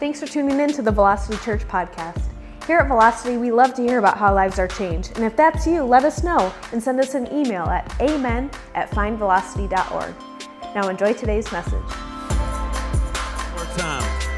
Thanks for tuning in to the Velocity Church podcast. Here at Velocity, we love to hear about how lives are changed. And if that's you, let us know and send us an email at amen at findvelocity.org. Now enjoy today's message. More time.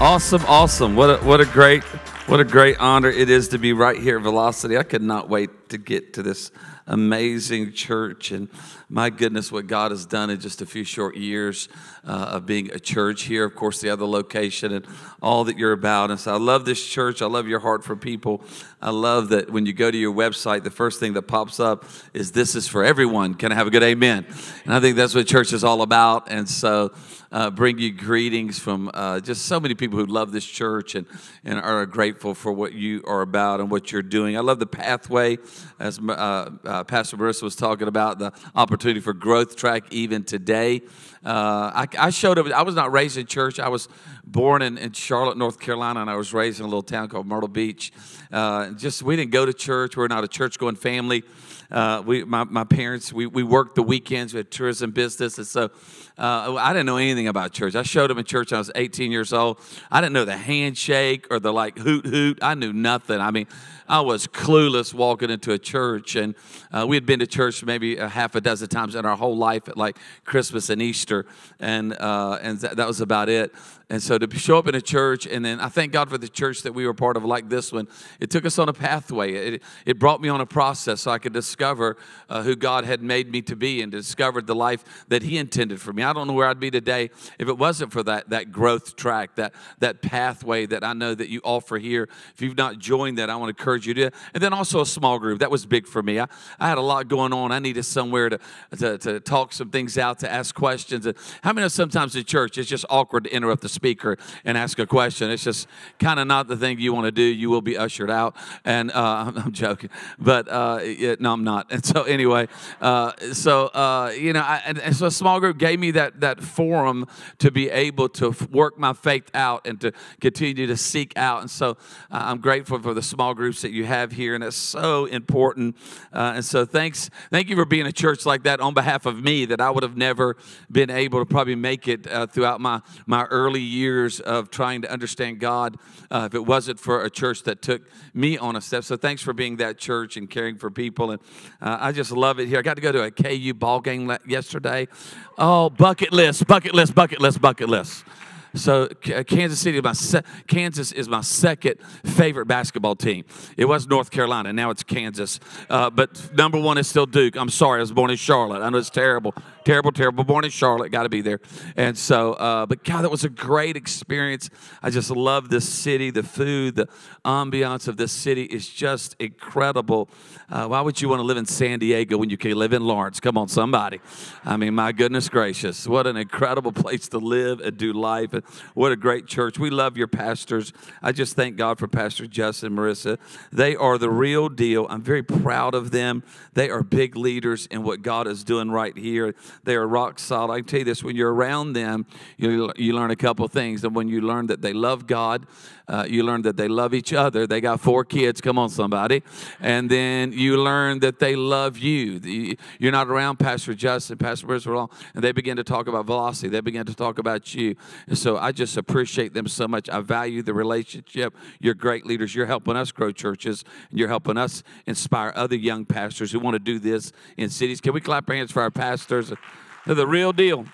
Awesome, awesome. What a, what a great what a great honor it is to be right here at Velocity. I could not wait to get to this amazing church. And my goodness, what God has done in just a few short years uh, of being a church here. Of course, the other location and all that you're about. And so I love this church. I love your heart for people. I love that when you go to your website, the first thing that pops up is this is for everyone. Can I have a good amen? And I think that's what church is all about. And so, uh, bring you greetings from uh, just so many people who love this church and, and are grateful for what you are about and what you're doing. I love the pathway, as uh, uh, Pastor Marissa was talking about, the opportunity for growth track even today. Uh, I, I, showed up, I was not raised in church. I was born in, in, Charlotte, North Carolina, and I was raised in a little town called Myrtle Beach. Uh, just, we didn't go to church. We're not a church going family. Uh, we, my, my parents, we, we worked the weekends, we had tourism business. And so uh, I didn't know anything about church. I showed up in church when I was 18 years old. I didn't know the handshake or the like hoot hoot. I knew nothing. I mean, I was clueless walking into a church. And uh, we had been to church maybe a half a dozen times in our whole life at like Christmas and Easter. And, uh, and th- that was about it. And so to show up in a church, and then I thank God for the church that we were part of, like this one. It took us on a pathway. It, it brought me on a process so I could discover uh, who God had made me to be and discovered the life that He intended for me. I don't know where I'd be today if it wasn't for that, that growth track, that, that pathway that I know that you offer here. If you've not joined that, I want to encourage you to. And then also a small group. That was big for me. I, I had a lot going on. I needed somewhere to, to, to talk some things out, to ask questions. And how many know sometimes in church it's just awkward to interrupt the speaker and ask a question. It's just kind of not the thing you want to do. You will be ushered out. And uh, I'm joking, but uh, no, I'm not. And so anyway, uh, so uh, you know, I, and, and, so a small group gave me that that forum to be able to work my faith out and to continue to seek out. And so uh, I'm grateful for the small groups that you have here, and it's so important. Uh, and so thanks, thank you for being a church like that on behalf of me that I would have never been able to probably make it throughout my my early years of trying to understand God uh, if it wasn't for a church that took me on a step. So thanks for being that church and caring for people. And uh, I just love it here. I got to go to a KU ball game yesterday. Oh, bucket list, bucket list, bucket list, bucket list. So uh, Kansas City, my se- Kansas is my second favorite basketball team. It was North Carolina, now it's Kansas. Uh, but number one is still Duke. I'm sorry, I was born in Charlotte. I know it's terrible, terrible, terrible. Born in Charlotte, got to be there. And so, uh, but God, that was a great experience. I just love this city, the food, the ambiance of this city is just incredible. Uh, why would you want to live in San Diego when you can live in Lawrence? Come on, somebody. I mean, my goodness gracious, what an incredible place to live and do life. And what a great church. We love your pastors. I just thank God for Pastor Justin and Marissa. They are the real deal. I'm very proud of them. They are big leaders in what God is doing right here. They are rock solid. I tell you this when you're around them, you, you learn a couple things. And when you learn that they love God, uh, you learn that they love each other. They got four kids. Come on, somebody. And then you learn that they love you. You're not around Pastor Justin, Pastor Bristol, and they begin to talk about velocity. They begin to talk about you. And so I just appreciate them so much. I value the relationship. You're great leaders. You're helping us grow churches, and you're helping us inspire other young pastors who want to do this in cities. Can we clap our hands for our pastors? They're the real deal.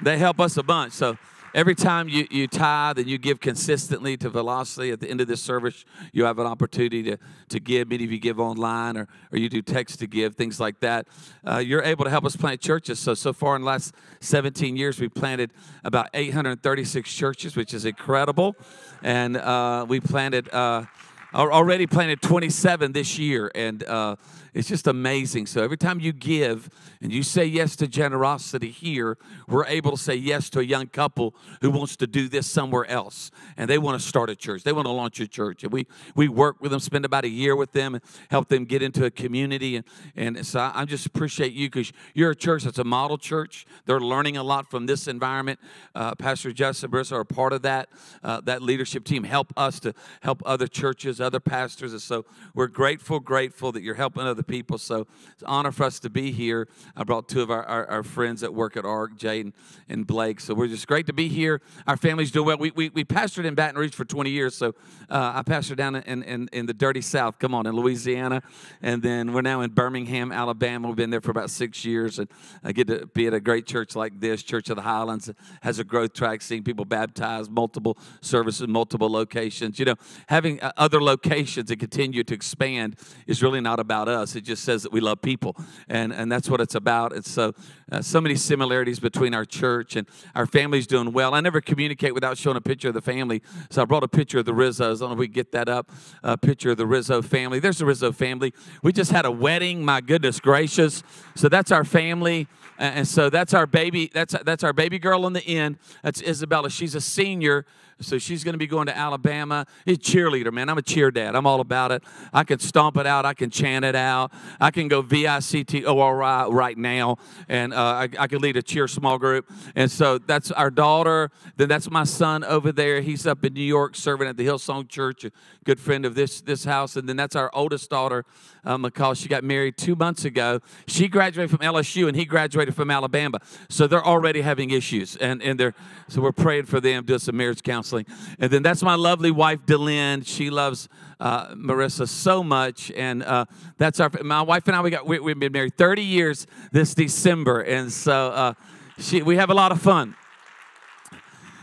They help us a bunch. So Every time you, you tithe and you give consistently to Velocity, at the end of this service, you have an opportunity to, to give. Many of you give online or, or you do text to give, things like that. Uh, you're able to help us plant churches. So, so far in the last 17 years, we've planted about 836 churches, which is incredible. And uh, we planted, uh, already planted 27 this year. And uh, it's just amazing. So every time you give and you say yes to generosity here, we're able to say yes to a young couple who wants to do this somewhere else. And they want to start a church. They want to launch a church. And we, we work with them, spend about a year with them, and help them get into a community. And, and so I, I just appreciate you because you're a church that's a model church. They're learning a lot from this environment. Uh, Pastor Justin Brissa are a part of that. Uh, that leadership team help us to help other churches, other pastors. And so we're grateful, grateful that you're helping other people. So it's an honor for us to be here. I brought two of our, our, our friends that work at ARC, Jade and, and, Blake. So we're just great to be here. Our family's doing well. We, we, we pastored in Baton Rouge for 20 years. So uh, I pastored down in, in, in the dirty South, come on, in Louisiana. And then we're now in Birmingham, Alabama. We've been there for about six years. And I get to be at a great church like this, Church of the Highlands, has a growth track, seeing people baptized, multiple services, multiple locations. You know, having uh, other locations and continue to expand is really not about us. It just says that we love people, and and that's what it's about. And so, uh, so many similarities between our church and our family's doing well. I never communicate without showing a picture of the family, so I brought a picture of the Rizzos. I don't know if we get that up. A picture of the Rizzo family. There's the Rizzo family. We just had a wedding. My goodness gracious! So that's our family. And so that's our baby. That's that's our baby girl on the end. That's Isabella. She's a senior. So she's going to be going to Alabama. He's cheerleader, man. I'm a cheer dad. I'm all about it. I can stomp it out. I can chant it out. I can go V I C T O R I right now, and uh, I, I can lead a cheer small group. And so that's our daughter. Then that's my son over there. He's up in New York serving at the Hillsong Church, a good friend of this this house. And then that's our oldest daughter, uh, McCall. She got married two months ago. She graduated from LSU, and he graduated from Alabama. So they're already having issues, and and they're so we're praying for them, doing some marriage counseling. And then that's my lovely wife, DeLynn. She loves uh, Marissa so much, and uh, that's our. My wife and I we got we, have been married 30 years this December, and so uh, she we have a lot of fun.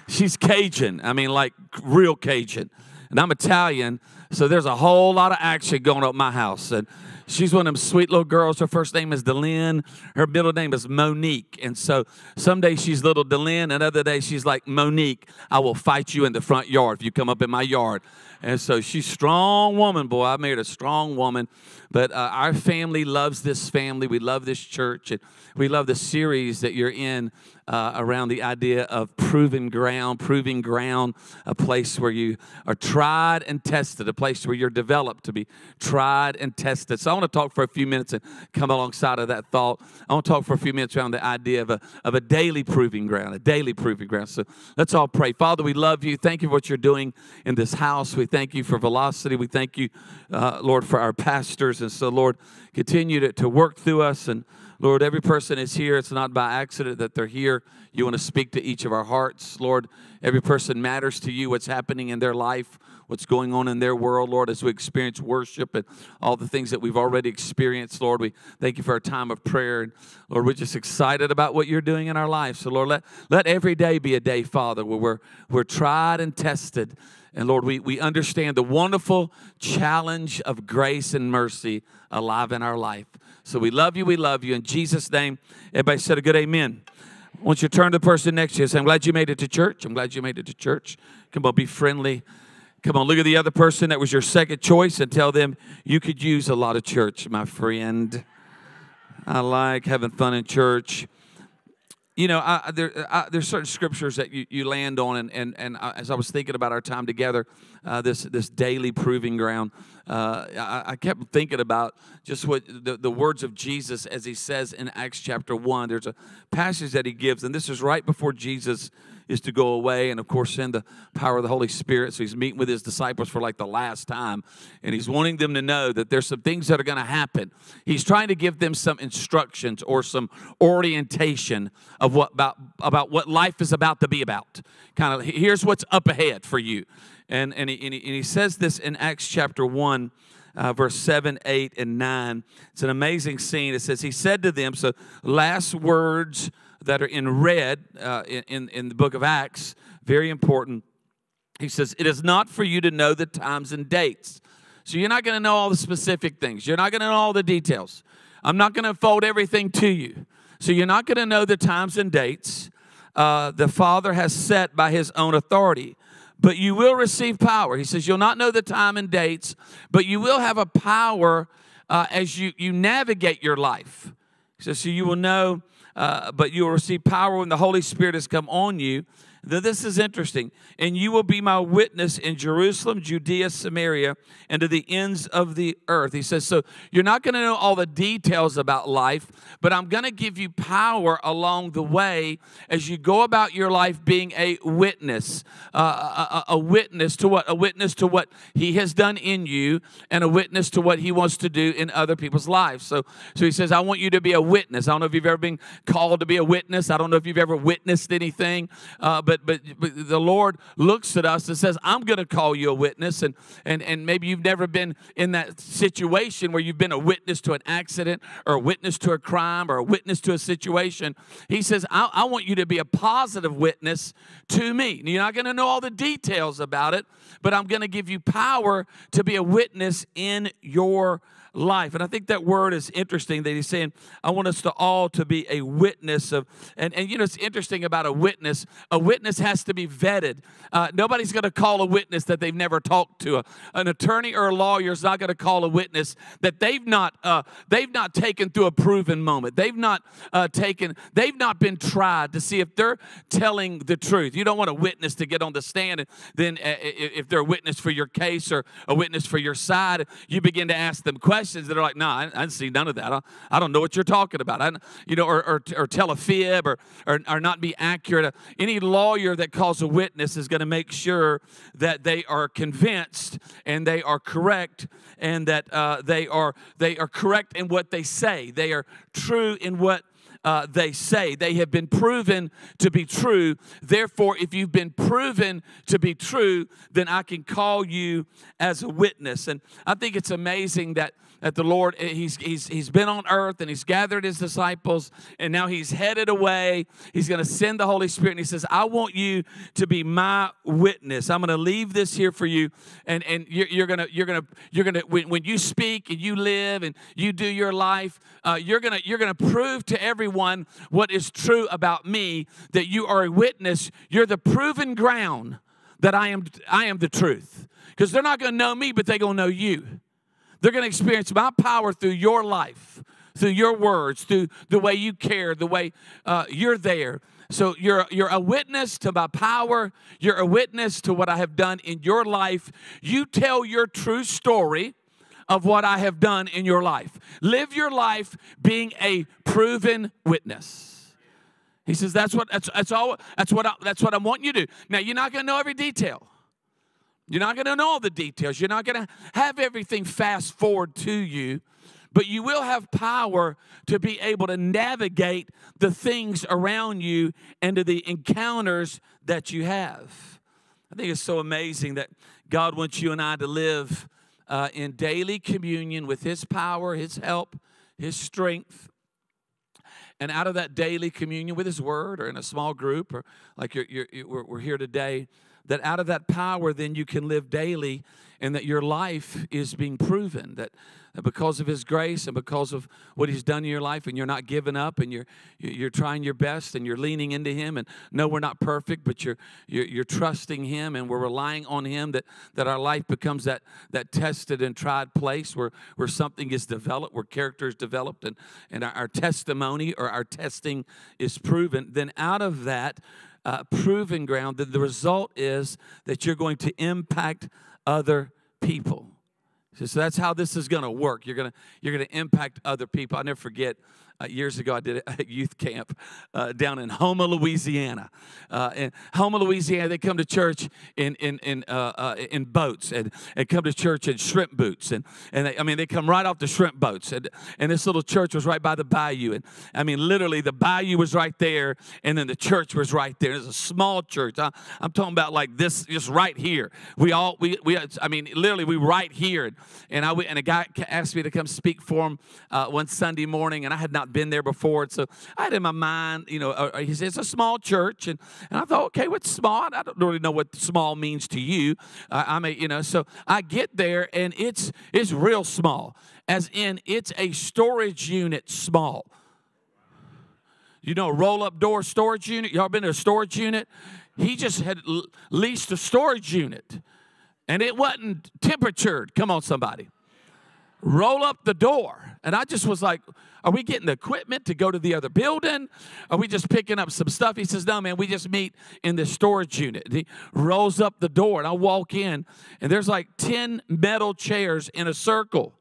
She's Cajun. I mean, like real Cajun, and I'm Italian, so there's a whole lot of action going up my house, and She's one of them sweet little girls. Her first name is DeLynn. Her middle name is Monique. And so some days she's little DeLynn. and other days she's like Monique. I will fight you in the front yard if you come up in my yard. And so she's strong woman, boy. I married a strong woman. But uh, our family loves this family. We love this church, and we love the series that you're in uh, around the idea of proven ground, proving ground, a place where you are tried and tested, a place where you're developed to be tried and tested. So I want to talk for a few minutes and come alongside of that thought. I want to talk for a few minutes around the idea of a, of a daily proving ground, a daily proving ground. So let's all pray. Father, we love you. Thank you for what you're doing in this house. We thank you for velocity. We thank you, uh, Lord, for our pastors. And so, Lord, continue to, to work through us. And Lord, every person is here. It's not by accident that they're here. You want to speak to each of our hearts. Lord, every person matters to you, what's happening in their life, what's going on in their world, Lord, as we experience worship and all the things that we've already experienced, Lord. We thank you for our time of prayer. And Lord, we're just excited about what you're doing in our life. So, Lord, let, let every day be a day, Father, where we're, we're tried and tested and Lord, we, we understand the wonderful challenge of grace and mercy alive in our life. So we love you, we love you. In Jesus' name, everybody said a good amen. Once you turn to the person next to you, say, I'm glad you made it to church. I'm glad you made it to church. Come on, be friendly. Come on, look at the other person that was your second choice and tell them you could use a lot of church, my friend. I like having fun in church you know, I, there, I, there's certain scriptures that you, you land on, and, and, and I, as I was thinking about our time together, uh, this, this daily proving ground, uh, I, I, kept thinking about just what the, the words of Jesus as he says in Acts chapter 1. There's a passage that he gives, and this is right before Jesus is to go away and, of course, send the power of the Holy Spirit. So he's meeting with his disciples for like the last time. And he's wanting them to know that there's some things that are going to happen. He's trying to give them some instructions or some orientation of what about, about what life is about to be about. Kind of here's what's up ahead for you. And, and, he, and, he, and he says this in Acts chapter 1. Uh, verse 7, 8, and 9. It's an amazing scene. It says, He said to them, so last words that are in red uh, in, in the book of Acts, very important. He says, It is not for you to know the times and dates. So you're not going to know all the specific things, you're not going to know all the details. I'm not going to fold everything to you. So you're not going to know the times and dates uh, the Father has set by his own authority. But you will receive power. He says, You'll not know the time and dates, but you will have a power uh, as you, you navigate your life. He says, So you will know uh, but you will receive power when the Holy Spirit has come on you, this is interesting. And you will be my witness in Jerusalem, Judea, Samaria, and to the ends of the earth. He says, So you're not going to know all the details about life, but I'm going to give you power along the way as you go about your life being a witness. Uh, a, a, a witness to what? A witness to what He has done in you, and a witness to what He wants to do in other people's lives. So, so He says, I want you to be a witness. I don't know if you've ever been called to be a witness. I don't know if you've ever witnessed anything, uh, but, but, but the Lord looks at us and says, I'm going to call you a witness. And, and, and maybe you've never been in that situation where you've been a witness to an accident or a witness to a crime or a witness to a situation. He says, I, I want you to be a positive witness to me. You're not going to know all the details about it, but I'm going to give you power to be a witness in your life. And I think that word is interesting that he's saying, I want us to all to be a witness of, and, and you know, it's interesting about a witness. A witness has to be vetted. Uh, nobody's going to call a witness that they've never talked to. An attorney or a lawyer is not going to call a witness that they've not, uh, they've not taken through a proven moment. They've not uh, taken, they've not been tried to see if they're telling the truth. You don't want a witness to get on the stand and then uh, if they're a witness for your case or a witness for your side, you begin to ask them questions questions that are like, no, nah, I, I didn't see none of that. I, I don't know what you're talking about. I, you know, or, or, or tell a fib or, or, or not be accurate. Any lawyer that calls a witness is going to make sure that they are convinced and they are correct and that uh, they are they are correct in what they say. They are true in what uh, they say. They have been proven to be true. Therefore, if you've been proven to be true, then I can call you as a witness. And I think it's amazing that that the Lord, eh, he's, he's, he's been on earth and he's gathered his disciples and now he's headed away. He's going to send the Holy Spirit and he says, I want you to be my witness. I'm going to leave this here for you. And, and you're, you're going to, you're going to, you're going to, when, when you speak and you live and you do your life, uh, you're going to, you're going to prove to everyone what is true about me, that you are a witness. You're the proven ground that I am, I am the truth. Because they're not going to know me, but they're going to know you. They're going to experience my power through your life, through your words, through the way you care, the way uh, you're there. So you're, you're a witness to my power. You're a witness to what I have done in your life. You tell your true story of what I have done in your life. Live your life being a proven witness. He says that's what that's, that's all that's what I, that's what I want you to do. Now you're not going to know every detail. You're not going to know all the details. You're not going to have everything fast forward to you, but you will have power to be able to navigate the things around you and to the encounters that you have. I think it's so amazing that God wants you and I to live uh, in daily communion with His power, His help, His strength. And out of that daily communion with His Word, or in a small group, or like you're, you're, we're, we're here today, that out of that power, then you can live daily, and that your life is being proven. That because of His grace and because of what He's done in your life, and you're not giving up, and you're you're trying your best, and you're leaning into Him. And no, we're not perfect, but you're you're, you're trusting Him, and we're relying on Him. That that our life becomes that that tested and tried place where where something is developed, where character is developed, and and our, our testimony or our testing is proven. Then out of that uh, proven ground, that the result is that you're going to impact other people. So that's how this is going to work. You're going to you're going to impact other people. I never forget uh, years ago, I did a youth camp uh, down in Houma, Louisiana. Uh, in Houma, Louisiana, they come to church in in in, uh, uh, in boats and, and come to church in shrimp boots. And and they, I mean, they come right off the shrimp boats. And and this little church was right by the bayou. And I mean, literally, the bayou was right there, and then the church was right there. It's a small church. I, am talking about like this, just right here. We all we we. I mean, literally, we right here. And, and I and a guy asked me to come speak for him uh, one Sunday morning, and I had not been there before. And so I had in my mind, you know, uh, he says it's a small church. And, and I thought, okay, what's small? I don't really know what small means to you. Uh, I mean, you know, so I get there and it's, it's real small, as in it's a storage unit small. You know, roll up door storage unit. Y'all been to a storage unit? He just had leased a storage unit and it wasn't temperatured. Come on, somebody. Roll up the door. And I just was like, Are we getting the equipment to go to the other building? Are we just picking up some stuff? He says, No, man, we just meet in the storage unit. He rolls up the door, and I walk in, and there's like 10 metal chairs in a circle.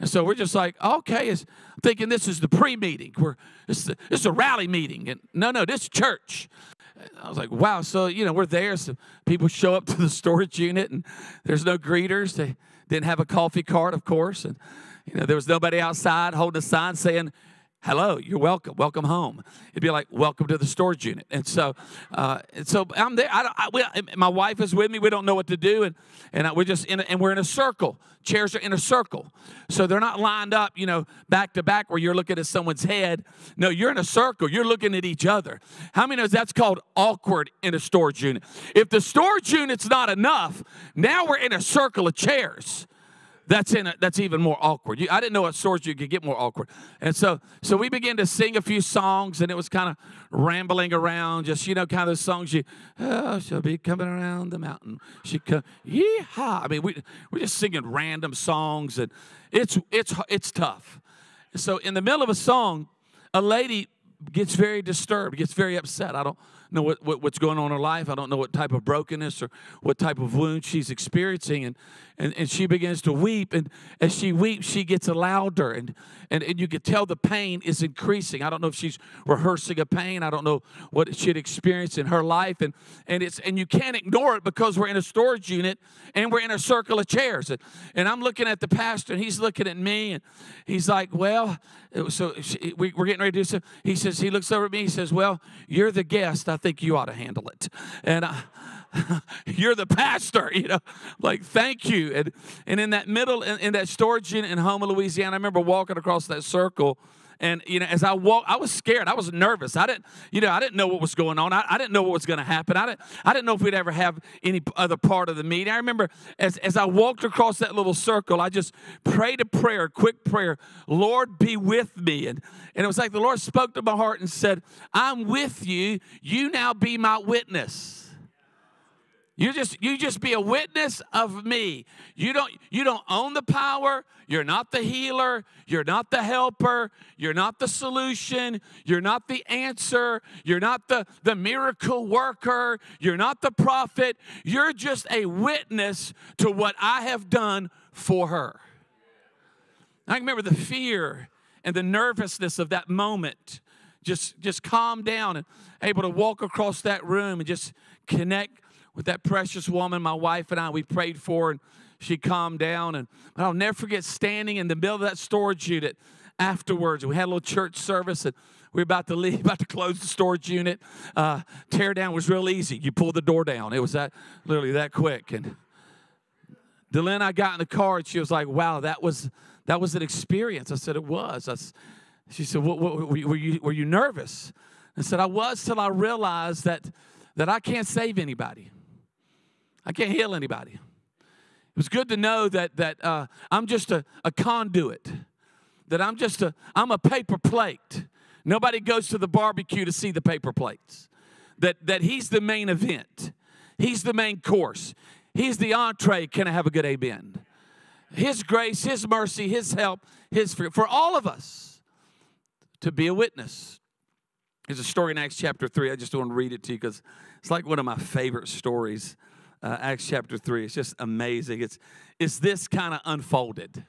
And so we're just like, okay, it's, thinking this is the pre-meeting. We're this, this is a rally meeting. And no, no, this church. I was like, wow. So you know, we're there. So people show up to the storage unit, and there's no greeters. They didn't have a coffee cart, of course, and you know there was nobody outside holding a sign saying hello, you're welcome, welcome home. It'd be like, welcome to the storage unit. And so, uh, and so I'm there. I, I, we, my wife is with me. We don't know what to do, and and we're just in, a, and we're in a circle. Chairs are in a circle, so they're not lined up, you know, back to back where you're looking at someone's head. No, you're in a circle. You're looking at each other. How many knows that's called awkward in a storage unit? If the storage unit's not enough, now we're in a circle of chairs that's in a, that's even more awkward. You, I didn't know what Swords you could get more awkward. And so so we began to sing a few songs, and it was kind of rambling around, just you know, kind of songs you oh, she'll be coming around the mountain. She come yeehaw. I mean, we we're just singing random songs, and it's it's it's tough. so in the middle of a song, a lady gets very disturbed, gets very upset. I don't know what, what, what's going on in her life. I don't know what type of brokenness or what type of wound she's experiencing. And, and, and she begins to weep. And as she weeps, she gets louder. And, and, and you can tell the pain is increasing. I don't know if she's rehearsing a pain. I don't know what she'd experienced in her life. And, and, it's, and you can't ignore it because we're in a storage unit and we're in a circle of chairs. And, and I'm looking at the pastor and he's looking at me and he's like, well, so she, we, are getting ready to do something. He says, he looks over at me. He says, well, you're the guest. I think you ought to handle it. And you're the pastor, you know, like, thank you. And, and in that middle, in, in that storage unit in Houma, Louisiana, I remember walking across that circle and you know, as I walked, I was scared. I was nervous. I didn't, you know, I didn't know what was going on. I, I didn't know what was going to happen. I didn't, I didn't know if we'd ever have any other part of the meeting. I remember as, as I walked across that little circle, I just prayed a prayer, a quick prayer. Lord, be with me. And, and it was like the Lord spoke to my heart and said, I'm with you. You now be my witness. You just you just be a witness of me. You don't you don't own the power. You're not the healer. You're not the helper. You're not the solution. You're not the answer. You're not the, the miracle worker. You're not the prophet. You're just a witness to what I have done for her. I remember the fear and the nervousness of that moment. Just just calm down and able to walk across that room and just connect with that precious woman, my wife and I, we prayed for, and she calmed down. And but I'll never forget standing in the middle of that storage unit afterwards. We had a little church service, and we were about to leave, about to close the storage unit. Uh, tear down was real easy. You pull the door down. It was that literally that quick. And DeLynn, I got in the car, and she was like, "Wow, that was that was an experience." I said, "It was." I, she said, what, what, were, you, were you nervous?" I said, "I was till I realized that that I can't save anybody." I can't heal anybody. It was good to know that, that uh, I'm just a, a conduit, that I'm just a, I'm a paper plate. Nobody goes to the barbecue to see the paper plates. That, that he's the main event. He's the main course. He's the entree. Can I have a good amen? His grace, His mercy, His help, His for, for all of us to be a witness. There's a story in Acts chapter 3. I just want to read it to you because it's like one of my favorite stories uh, Acts chapter 3. It's just amazing. It's, it's this kind of unfolded.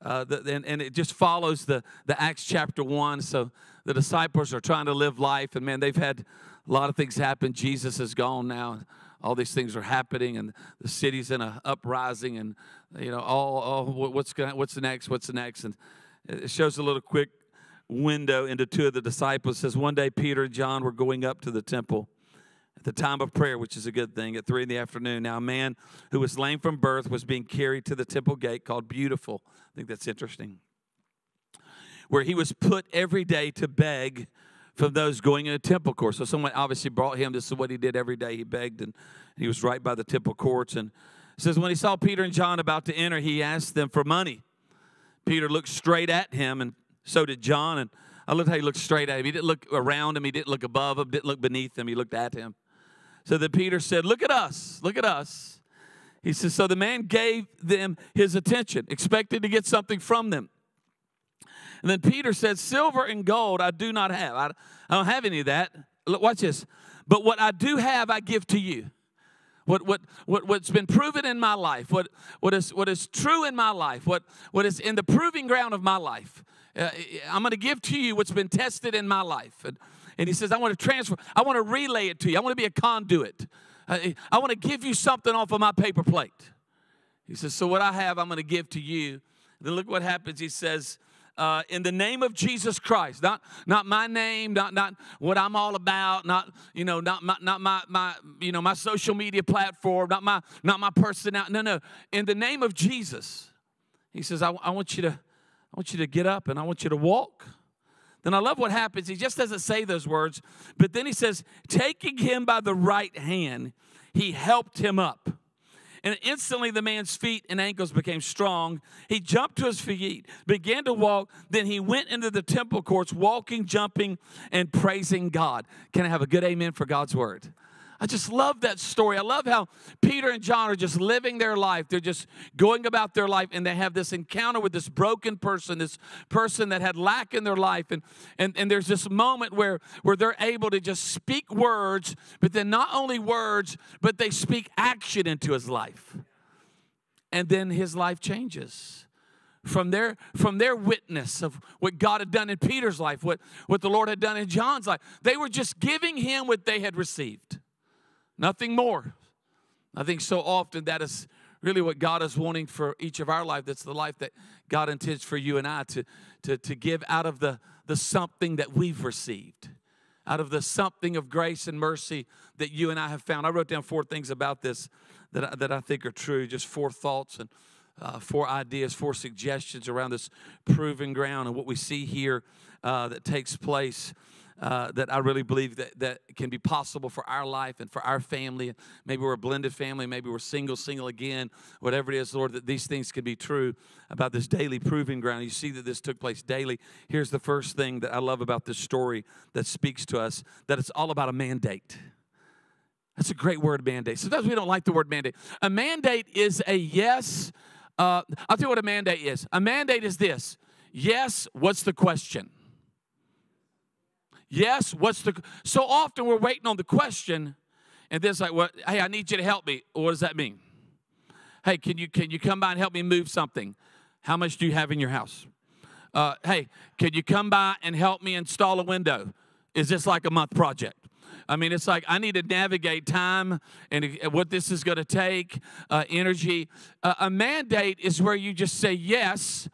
Uh, the, and, and it just follows the, the Acts chapter 1. So the disciples are trying to live life, and man, they've had a lot of things happen. Jesus is gone now. All these things are happening, and the city's in an uprising, and you know, all, all what's going what's next, what's next, and it shows a little quick window into two of the disciples. It says one day Peter and John were going up to the temple at the time of prayer, which is a good thing, at three in the afternoon. Now, a man who was lame from birth was being carried to the temple gate called Beautiful. I think that's interesting. Where he was put every day to beg from those going in a temple court. So someone obviously brought him. This is what he did every day. He begged, and he was right by the temple courts. And says when he saw Peter and John about to enter, he asked them for money. Peter looked straight at him, and so did John. And I looked how he looked straight at him. He didn't look around him. He didn't look above him. Didn't look beneath him. He looked at him. So that Peter said, Look at us. Look at us. He says, So the man gave them his attention, expected to get something from them. And then Peter said, Silver and gold I do not have. I, I don't have any of that. Look, watch this. But what I do have, I give to you. What, what, what, what's been proven in my life, what, what, is, what is true in my life, what, what is in the proving ground of my life, uh, I'm going to give to you what's been tested in my life. And, and he says, I want to transfer, I want to relay it to you. I want to be a conduit. I, I want to give you something off of my paper plate. He says, So what I have, I'm going to give to you. Then look what happens. He says, uh, in the name of Jesus Christ, not not my name, not not what I'm all about, not you know, not my not my my you know my social media platform, not my not my personality. No, no. In the name of Jesus, he says, I, I want you to I want you to get up and I want you to walk. Then I love what happens. He just doesn't say those words, but then he says, taking him by the right hand, he helped him up. And instantly the man's feet and ankles became strong. He jumped to his feet, began to walk. Then he went into the temple courts, walking, jumping, and praising God. Can I have a good amen for God's word? I just love that story. I love how Peter and John are just living their life. They're just going about their life and they have this encounter with this broken person, this person that had lack in their life. And, and, and there's this moment where, where they're able to just speak words, but then not only words, but they speak action into his life. And then his life changes from their from their witness of what God had done in Peter's life, what, what the Lord had done in John's life. They were just giving him what they had received. Nothing more. I think so often that is really what God is wanting for each of our life. That's the life that God intends for you and I to, to, to give out of the, the something that we've received, out of the something of grace and mercy that you and I have found. I wrote down four things about this that I, that I think are true, just four thoughts and uh, four ideas, four suggestions around this proven ground and what we see here uh, that takes place uh, that I really believe that, that can be possible for our life and for our family. Maybe we're a blended family, maybe we're single, single again, whatever it is, Lord, that these things can be true about this daily proving ground. You see that this took place daily. Here's the first thing that I love about this story that speaks to us that it's all about a mandate. That's a great word, mandate. Sometimes we don't like the word mandate. A mandate is a yes. Uh, I'll tell you what a mandate is. A mandate is this yes, what's the question? Yes, what's the so often we're waiting on the question, and then it's like, well, hey, I need you to help me. What does that mean? Hey, can you can you come by and help me move something? How much do you have in your house? Uh, hey, can you come by and help me install a window? Is this like a month project? I mean, it's like I need to navigate time and what this is going to take, uh, energy. Uh, a mandate is where you just say yes.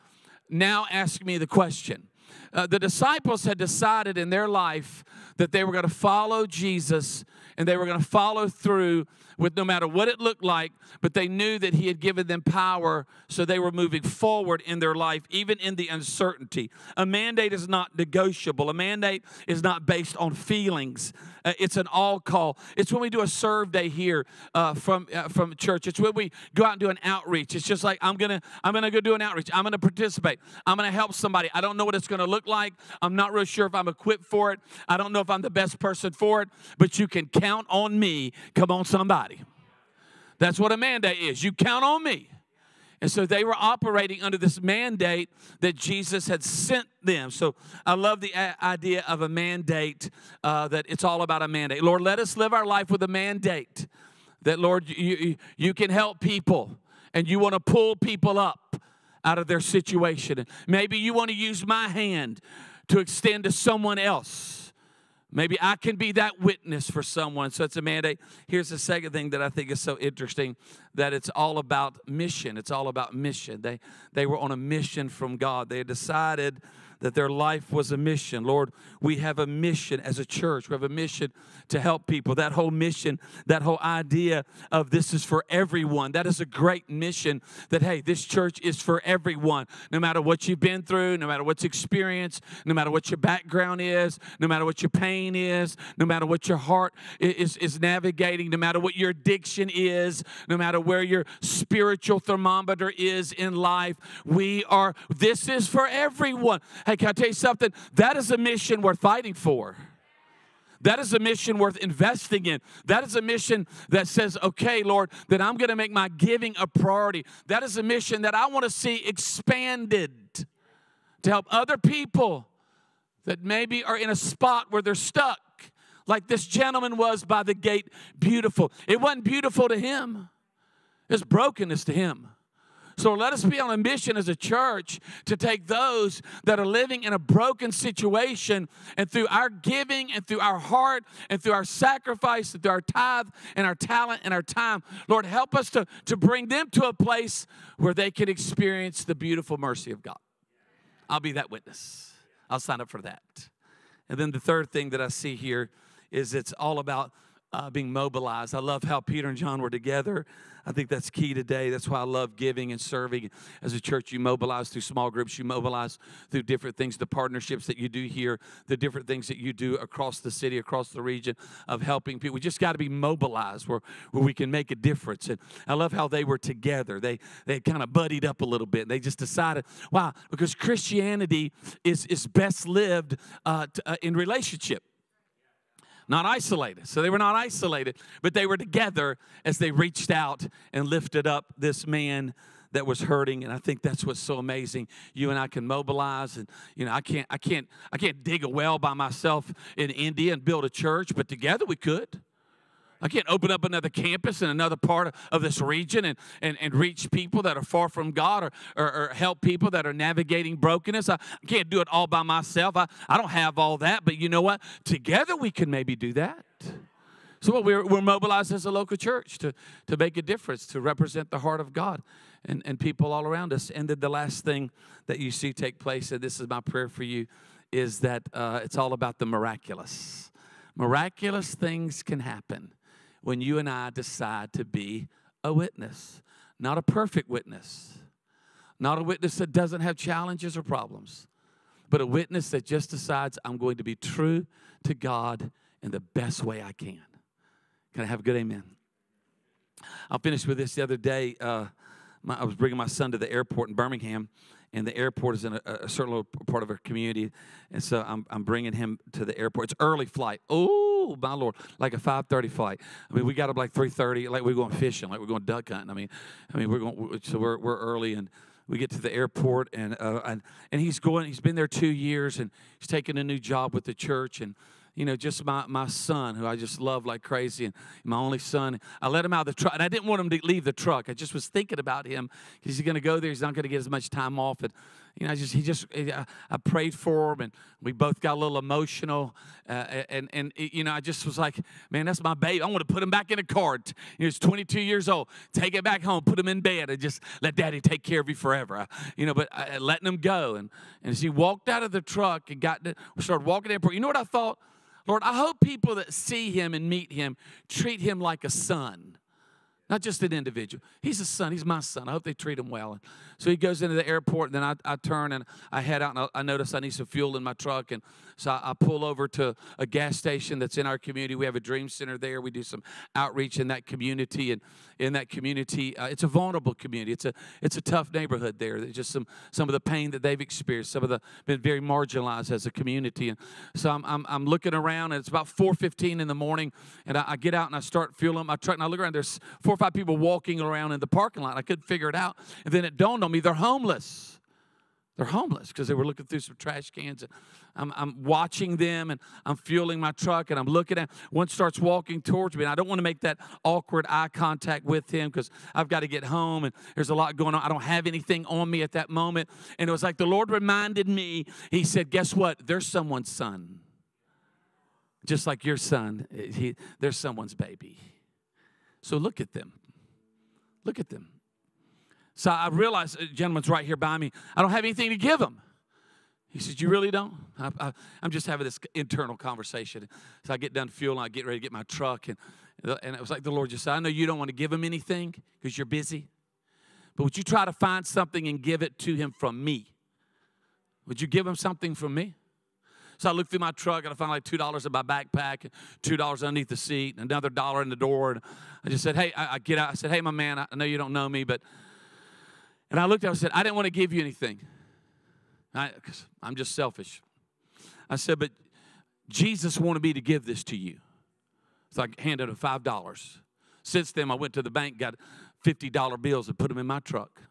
Now ask me the question uh, the disciples had decided in their life that they were going to follow Jesus and they were going to follow through with no matter what it looked like, but they knew that He had given them power, so they were moving forward in their life, even in the uncertainty. A mandate is not negotiable, a mandate is not based on feelings. Uh, it's an all call. It's when we do a serve day here uh, from uh, from church. It's when we go out and do an outreach. It's just like I'm gonna I'm gonna go do an outreach. I'm gonna participate. I'm gonna help somebody. I don't know what it's gonna look like. I'm not real sure if I'm equipped for it. I don't know if I'm the best person for it. But you can count on me. Come on, somebody. That's what a mandate is. You count on me. And so they were operating under this mandate that Jesus had sent them. So I love the idea of a mandate, uh, that it's all about a mandate. Lord, let us live our life with a mandate that, Lord, you, you can help people and you want to pull people up out of their situation. Maybe you want to use my hand to extend to someone else. Maybe I can be that witness for someone. So it's a mandate. Here's the second thing that I think is so interesting that it's all about mission. It's all about mission. They, they were on a mission from God. They decided that their life was a mission. Lord, we have a mission as a church. We have a mission to help people. That whole mission, that whole idea of this is for everyone, that is a great mission that, hey, this church is for everyone. No matter what you've been through, no matter what's experienced, no matter what your background is, no matter what your pain is, no matter what your heart is, is navigating, no matter what your addiction is, no matter where your spiritual thermometer is in life, we are, this is for everyone. Hey, can I tell you something? That is a mission worth fighting for. That is a mission worth investing in. That is a mission that says, okay, Lord, that I'm going to make my giving a priority. That is a mission that I want to see expanded to help other people that maybe are in a spot where they're stuck, like this gentleman was by the gate, beautiful. It wasn't beautiful to him, it's brokenness to him. So let us be on a mission as a church to take those that are living in a broken situation and through our giving and through our heart and through our sacrifice and through our tithe and our talent and our time, Lord, help us to, to bring them to a place where they can experience the beautiful mercy of God. I'll be that witness. I'll sign up for that. And then the third thing that I see here is it's all about uh, being mobilized. I love how Peter and John were together I think that's key today. That's why I love giving and serving. As a church, you mobilize through small groups, you mobilize through different things, the partnerships that you do here, the different things that you do across the city, across the region of helping people. We just got to be mobilized where, where we can make a difference. And I love how they were together. They they kind of buddied up a little bit. They just decided, wow, because Christianity is, is best lived uh, to, uh, in relationship not isolated. So they were not isolated, but they were together as they reached out and lifted up this man that was hurting. And i think that's what's so amazing. You and i can mobilize and you know i can't i can't i can't dig a well by myself in india and build a church but together we could I can't open up another campus in another part of this region and, and, and reach people that are far from God or, or, or help people that are navigating brokenness. I, can't do it all by myself. I, I don't have all that, but you know what? Together we can maybe do that. So we're, we're mobilized as a local church to, to make a difference, to represent the heart of God and, and people all around us. And then the last thing that you see take place, and this is my prayer for you, is that uh, it's all about the miraculous. Miraculous things can happen when you and I decide to be a witness, not a perfect witness, not a witness that doesn't have challenges or problems, but a witness that just decides I'm going to be true to God in the best way I can. Can I have a good amen? I'll finish with this. The other day, uh, my, I was bringing my son to the airport in Birmingham, and the airport is in a, a certain little part of our community, and so I'm, I'm bringing him to the airport. It's early flight. Oh my lord, like a 5:30 flight. I mean, we got up like 3:30, like we're going fishing, like we're going duck hunting. I mean, I mean we're going, so we're we're early and we get to the airport and uh, and and he's going. He's been there two years and he's taking a new job with the church and you know, just my, my son, who I just love like crazy, and my only son. I let him out of the truck, and I didn't want him to leave the truck. I just was thinking about him because he's going to go there. He's not going to get as much time off. And, you know, I just, he just, eh, I, I prayed for him, and we both got a little emotional. Uh, and, and, eh, you know, I just was like, man, that's my baby. I want to put him back in a car. He's 22 years old. Take it back home, put him in bed, and just let daddy take care of you forever. You know, but I, letting him go. And, and as he walked out of the truck and got to, started walking in, you know what I thought? Lord, I hope people that see him and meet him treat him like a son not just an individual. He's a son. He's my son. I hope they treat him well. So he goes into the airport, and then I, I turn and I head out, and I, I, notice I need some fuel in my truck. And so I, I, pull over to a gas station that's in our community. We have a dream center there. We do some outreach in that community. And in that community, uh, it's a vulnerable community. It's a, it's a tough neighborhood there. There's just some, some of the pain that they've experienced. Some of the been very marginalized as a community. And so I'm, I'm, I'm looking around, and it's about 4.15 in the morning, and I, I get out and I start fueling my truck, and I look around. There's four four or five people walking around in the parking lot. I couldn't figure it out. And then it dawned on me they're homeless. They're homeless because they were looking through some trash cans. And I'm, I'm watching them and I'm fueling my truck and I'm looking at one starts walking towards me. And I don't want to make that awkward eye contact with him because I've got to get home and there's a lot going on. I don't have anything on me at that moment. And it was like the Lord reminded me, He said, Guess what? There's someone's son. Just like your son, eh, he, there's someone's baby. So look at them. Look at them. So I realized, a gentleman's right here by me. I don't have anything to give him. He says, You really don't? I, am just having this internal conversation. So I get done fueling, I get ready to get my truck. And, uh, and it was like the Lord just said, I know you don't want to give him anything because you're busy, but would you try to find something and give it to him from me? Would you give him something from me? So I looked through my truck and I found like $2 in my backpack, $2 underneath the seat, another dollar in the door. And I just said, Hey, I, I get out. I said, Hey, my man, I know you don't know me, but. And I looked at him and said, I didn't want to give you anything. I, I'm just selfish. I said, But Jesus wanted me to give this to you. So I handed him $5. Since then, I went to the bank, got $50 bills, and put them in my truck.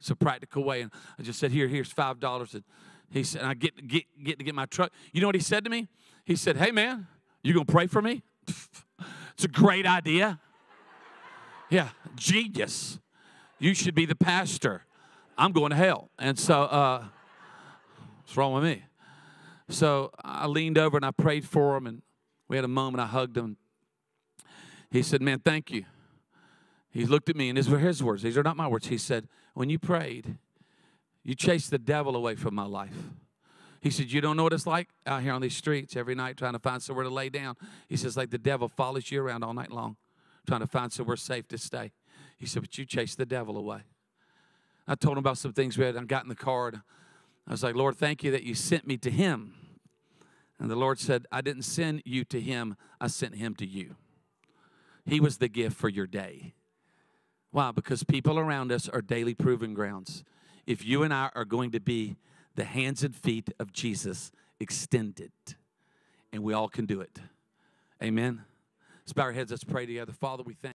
It's a practical way. And I just said, Here, here's $5. And he said, I get, get, get to get my truck. You know what he said to me? He said, Hey, man, you going to pray for me? it's a great idea. Yeah, genius. You should be the pastor. I'm going to hell. And so, uh, what's wrong with me? So I leaned over and I prayed for him, and we had a moment. I hugged him. He said, Man, thank you. He looked at me, and these were his words. These are not my words. He said, When you prayed, you chased the devil away from my life. He said, You don't know what it's like out here on these streets every night trying to find somewhere to lay down. He says, Like the devil follows you around all night long trying to find somewhere safe to stay. He said, But you chased the devil away. I told him about some things we had. I got in the car and I was like, Lord, thank you that you sent me to him. And the Lord said, I didn't send you to him, I sent him to you. He was the gift for your day. Why? Because people around us are daily proving grounds. If you and I are going to be the hands and feet of Jesus extended, and we all can do it. Amen. Let's bow our heads, let's pray together. Father, we thank